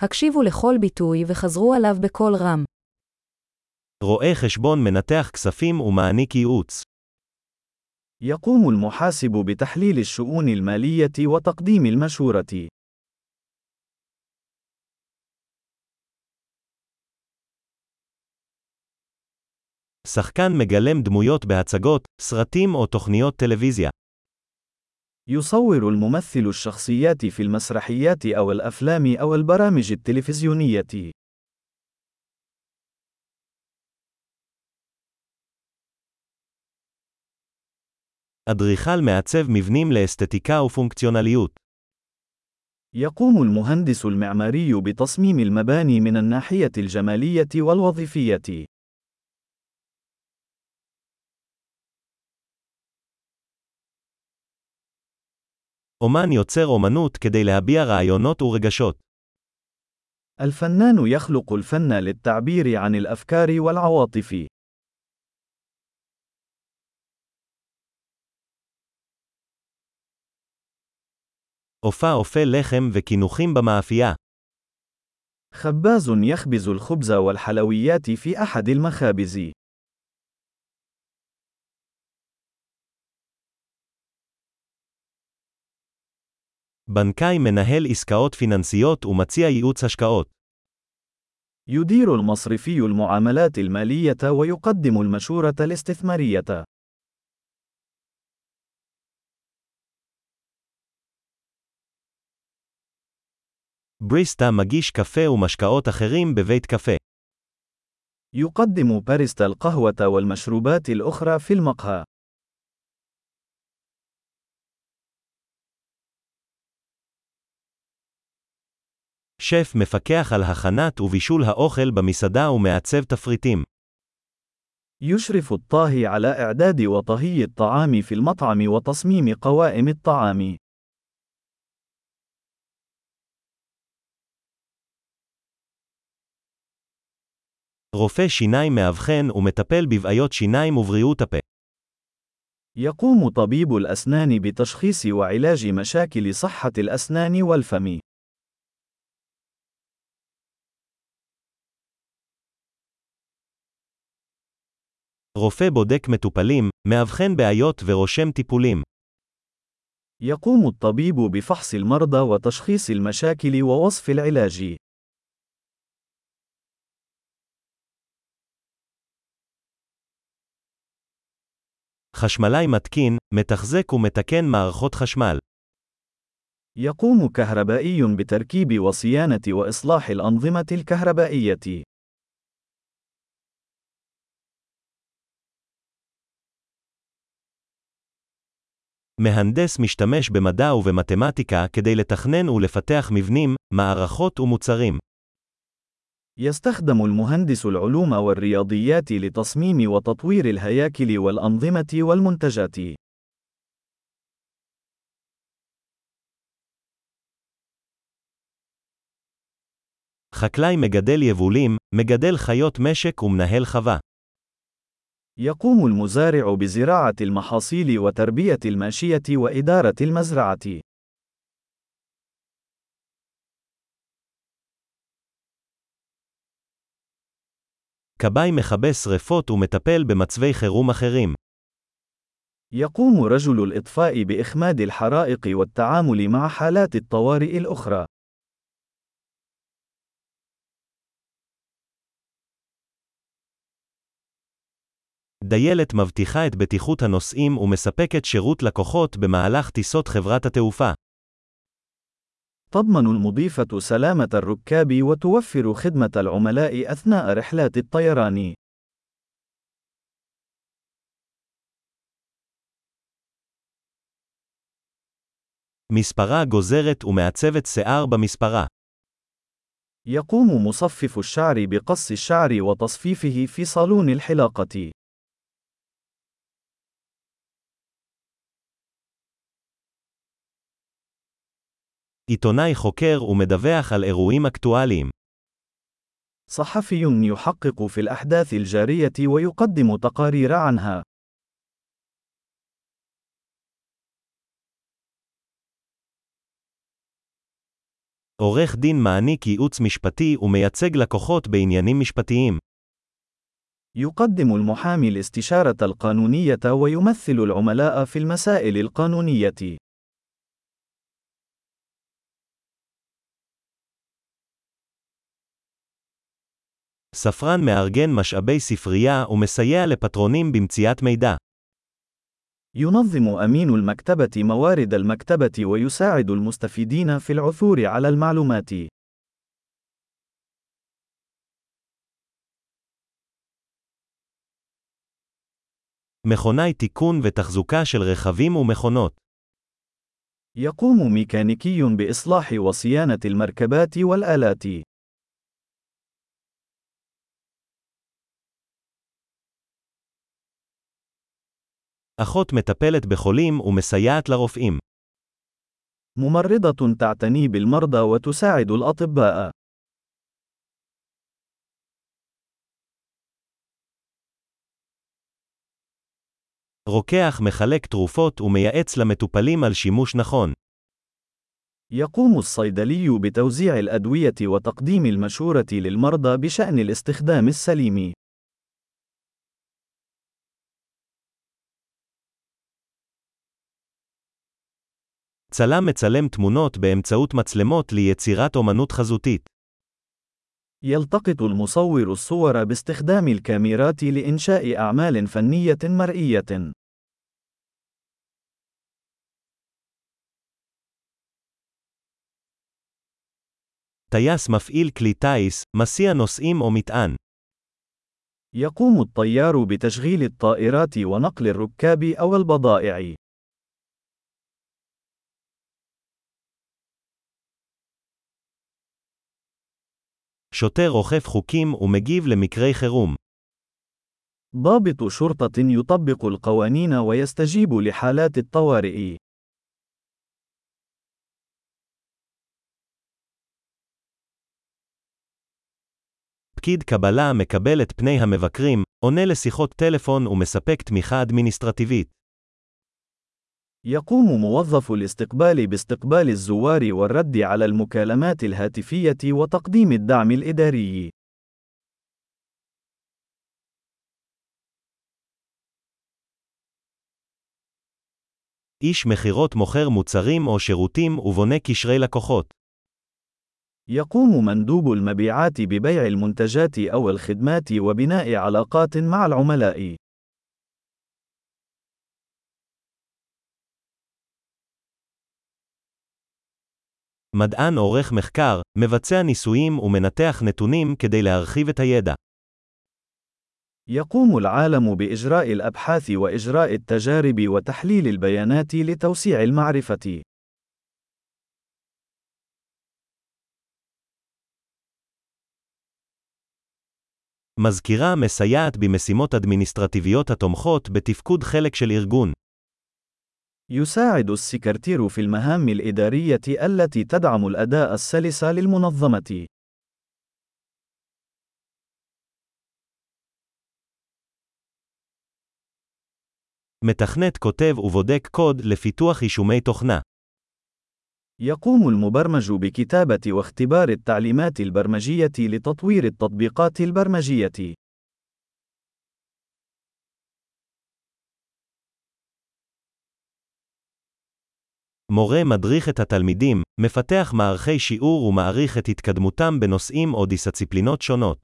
הקשיבו לכל ביטוי וחזרו עליו בקול רם. רואה חשבון מנתח כספים ומעניק ייעוץ. يقوم المحاسب بتحليل الشؤون المالية وتقديم المشورة. שחקן מגלם דמויות בהצגות, סרטים או תוכניות טלוויזיה. يصور الممثل الشخصيات في المسرحيات أو الأفلام أو البرامج التلفزيونية. אדריכל מעצב מבנים לאסתטיקה ופונקציונליות. يقوم المهندس المعماري بتصميم المباني من الناحية الجمالية والوظيفية. אומן יוצר אומנות כדי להביע רעיונות ורגשות. الفنان يخلق الفن للتعبير عن الأفكار والعواطف. אופה אופה לחם וקינוחים במאפייה. خباز يخبز الخبز والحلويات في أحد المخابز. בנקאי מנהל עסקאות פיננסיות ומציע ייעוץ השקעות. يدير المصرفي المعاملات المالية ويقدم المشورة الاستثمارية. בריסטה מגיש קפה ומשקאות אחרים בבית קפה. يقدم باريستا القهوة والمشروبات الأخرى في المقهى. שף מפקח על הכנת ובישול האוכל במסעדה ומעצב תפריטים. يشرف الطاهي على إعداد وطهي الطعام في المطعم وتصميم قوائم الطعام. רופא שיניים מאבחן ומטפל בבעיות שיניים ובריאות הפה. يقوم طبيب الأسنان بتشخيص وعلاج مشاكل صحة الأسنان والفم. רופא בודק מטופלים, מאבחן בעיות ורושם טיפולים. يقوم الطبيب بفحص المرضى وتشخيص المشاكل ووصف العلاج. חשמלאי מתקין, מתחזק ומתקן מערכות חשמל. يقوم كهربائي بتركيب وصيانة وإصلاح الأنظمة الكهربائية. מהנדס משתמש במדע ובמתמטיקה כדי לתכנן ולפתח מבנים, מערכות ומוצרים. يستخدم المهندس العلوم والرياضيات لتصميم وتطوير الهياكل والأنظمة والمنتجات. חקלאי מגדל יבולים, מגדל חיות משק ומנהל חווה. يقوم المزارع بزراعة المحاصيل وتربية الماشية وإدارة المزرعة. כבאי מכבה שרפות ומטפל במצבי חירום אחרים. يقوم رجل الإطفاء بإخماد الحرائق والتعامل مع حالات الطوارئ الأخرى. דיילת מבטיחה את בטיחות הנוסעים ומספקת שירות לקוחות במהלך טיסות חברת התעופה. تضمن المضيفة سلامة الركاب وتوفر خدمة العملاء أثناء رحلات الطيران. מספרה גוזרת ומעצבת שיער במספרה. يقوم مصفف الشعر بقص الشعر وتصفيفه في صالون الحلاقة. עיתונאי חוקר ומדווח על אירועים אקטואליים. صحفي يحقق في الأحداث الجارية ويقدم تقارير عنها. עורך דין מעניק ייעוץ משפטי ומייצג לקוחות בעניינים משפטיים. يقدم المحامي الاستشارة القانونية ويمثل العملاء في المسائل القانونية. ספרן מארגן משאבי ספרייה ומסייע לפטרונים במציאת מידע. ينظم أمين المكتبة موارد المكتبة ويساعد المستفيدين في العثور على المعلومات. מכונאי תיקון ותחזוקה של רכבים ומכונות. يقوم ميكانيكي بإصلاح وصيانة المركبات والآلات. אחות מטפלת בחולים ומסייעת לרופאים. ممرضة تعتني بالمرضى وتساعد الأطباء. רוקח מחלק תרופות ומייעץ למטופלים על שימוש נכון. يقوم الصيدلي بتوزيع الأدوية وتقديم المشورة للمرضى بشأن الاستخدام السليم. צלם מצלם תמונות באמצעות מצלמות ליצירת אומנות חזותית. يلتقط المصور الصور باستخدام الكاميرات لإنشاء أعمال فنية مرئية. טייס מפעיל כלי טיס, מסיע נוסעים או מטען. يقوم الطيار بتشغيل الطائرات ونقل الركاب أو البضائع. שוטר אוכף חוקים ומגיב למקרי חירום. ضابط شرطة يطبق القوانين ويستجيب لحالات الطوارئ. פקיד קבלה מקבל את פני המבקרים, עונה לשיחות טלפון ומספק תמיכה אדמיניסטרטיבית. يقوم موظف الاستقبال باستقبال الزوار والرد على المكالمات الهاتفية وتقديم الدعم الإداري. איש מכירות מוכר מוצרים או שירותים ובונה קשרי לקוחות. يقوم مندوب المبيعات ببيع المنتجات أو الخدمات وبناء علاقات مع العملاء. מדען עורך מחקר, מבצע ניסויים ומנתח נתונים כדי להרחיב את הידע. يقوم العالم بإجراء الأبحاث وإجراء التجارب وتحليل البيانات لتوسيع المعرفة. מזכירה מסייעת במשימות אדמיניסטרטיביות התומכות בתפקוד חלק של ארגון. يساعد السكرتير في المهام الإدارية التي تدعم الأداء السلس للمنظمة. מתכנת כותב ובודק קוד לפיתוח יישומי תוכנה. يقوم المبرمج بكتابة واختبار التعليمات البرمجية لتطوير التطبيقات البرمجية. מורה מדריך את התלמידים, מפתח מערכי שיעור ומעריך את התקדמותם בנושאים או דיסציפלינות שונות.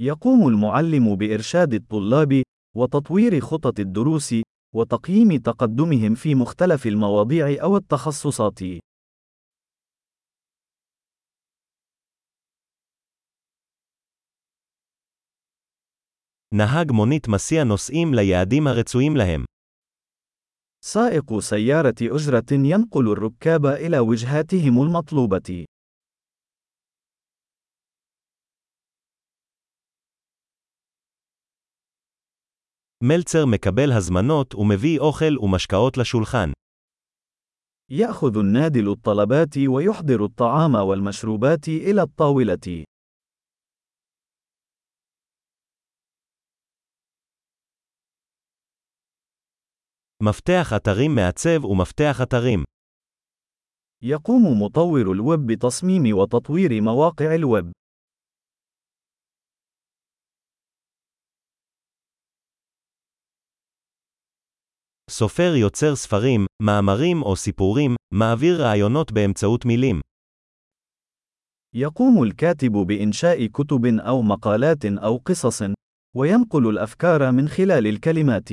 يقوم المعلم بإرشاد الطلاب وتطوير خطط الدروس وتقييم تقدمهم في مختلف المواضيع أو التخصصات. נהג מונית מסיע נוסעים ליעדים הרצויים להם. سائق سيارة أجرة ينقل الركاب إلى وجهاتهم المطلوبة. מלצר מקבל הזמנות ומביא אוכל ומשקאות לשולחן. يأخذ النادل الطلبات ويحضر الطعام والمشروبات إلى الطاولة. מפתח אתרים מעצב ומפתח אתרים. يقوم مطور الويب بتصميم وتطوير مواقع الويب. סופר יוצר ספרים, מאמרים או סיפורים, מעביר רעיונות באמצעות מילים. يقوم الكاتب بإنشاء كتب أو مقالات أو قصص، وينقل الأفكار من خلال الكلمات.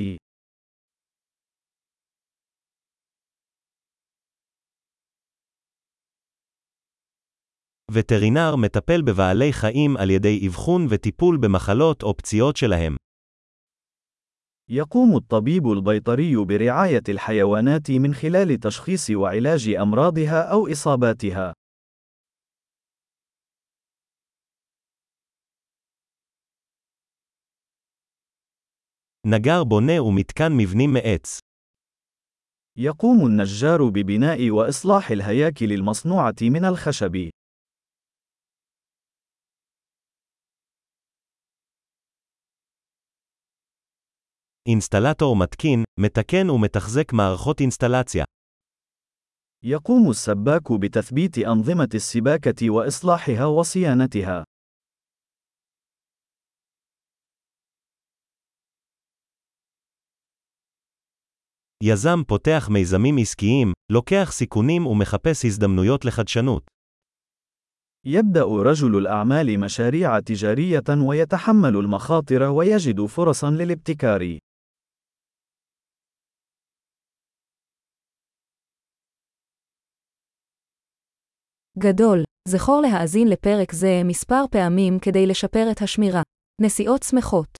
וטרינר מטפל בבעלי חיים על ידי אבחון וטיפול במחלות או פציעות שלהם. يقوم الطبيب البيطري برعاية الحيوانات من خلال تشخيص وعلاج أمراضها أو إصاباتها. נגר בונה ומתקן מבנים מעץ. يقوم النجار ببناء وإصلاح الهياكل المصنوعة من الخشب. אינסטלטור מתקין, מתקן ומתחזק מערכות אינסטלציה. يقوم السباك بتثبيت أنظمة السباكة وإصلاحها وصيانتها. יזם פותח מיזמים עסקיים, לוקח סיכונים ומחפש הזדמנויות לחדשנות. يبدأ رجل الأعمال مشاريع تجارية ويتحمل المخاطر ويجد فرصا للابتكار. גדול, זכור להאזין לפרק זה מספר פעמים כדי לשפר את השמירה. נסיעות שמחות